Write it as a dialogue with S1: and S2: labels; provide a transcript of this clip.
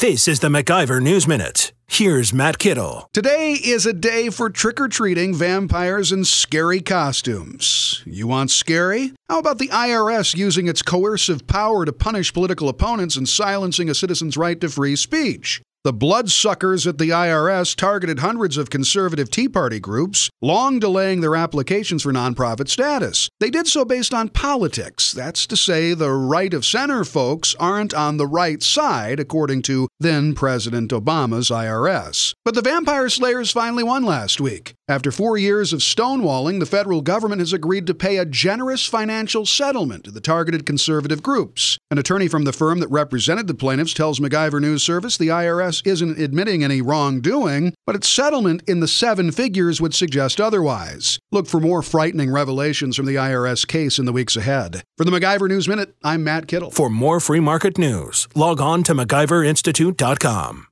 S1: This is the MacIver News Minute. Here's Matt Kittle.
S2: Today is a day for trick or treating, vampires, in scary costumes. You want scary? How about the IRS using its coercive power to punish political opponents and silencing a citizen's right to free speech? The bloodsuckers at the IRS targeted hundreds of conservative Tea Party groups, long delaying their applications for nonprofit status. They did so based on politics. That's to say, the right of center folks aren't on the right side, according to then President Obama's IRS. But the vampire slayers finally won last week. After four years of stonewalling, the federal government has agreed to pay a generous financial settlement to the targeted conservative groups. An attorney from the firm that represented the plaintiffs tells MacIver News Service the IRS isn't admitting any wrongdoing, but its settlement in the seven figures would suggest otherwise. Look for more frightening revelations from the IRS case in the weeks ahead. For the MacIver News Minute, I'm Matt Kittle.
S1: For more free market news, log on to MacIverInstitute.com.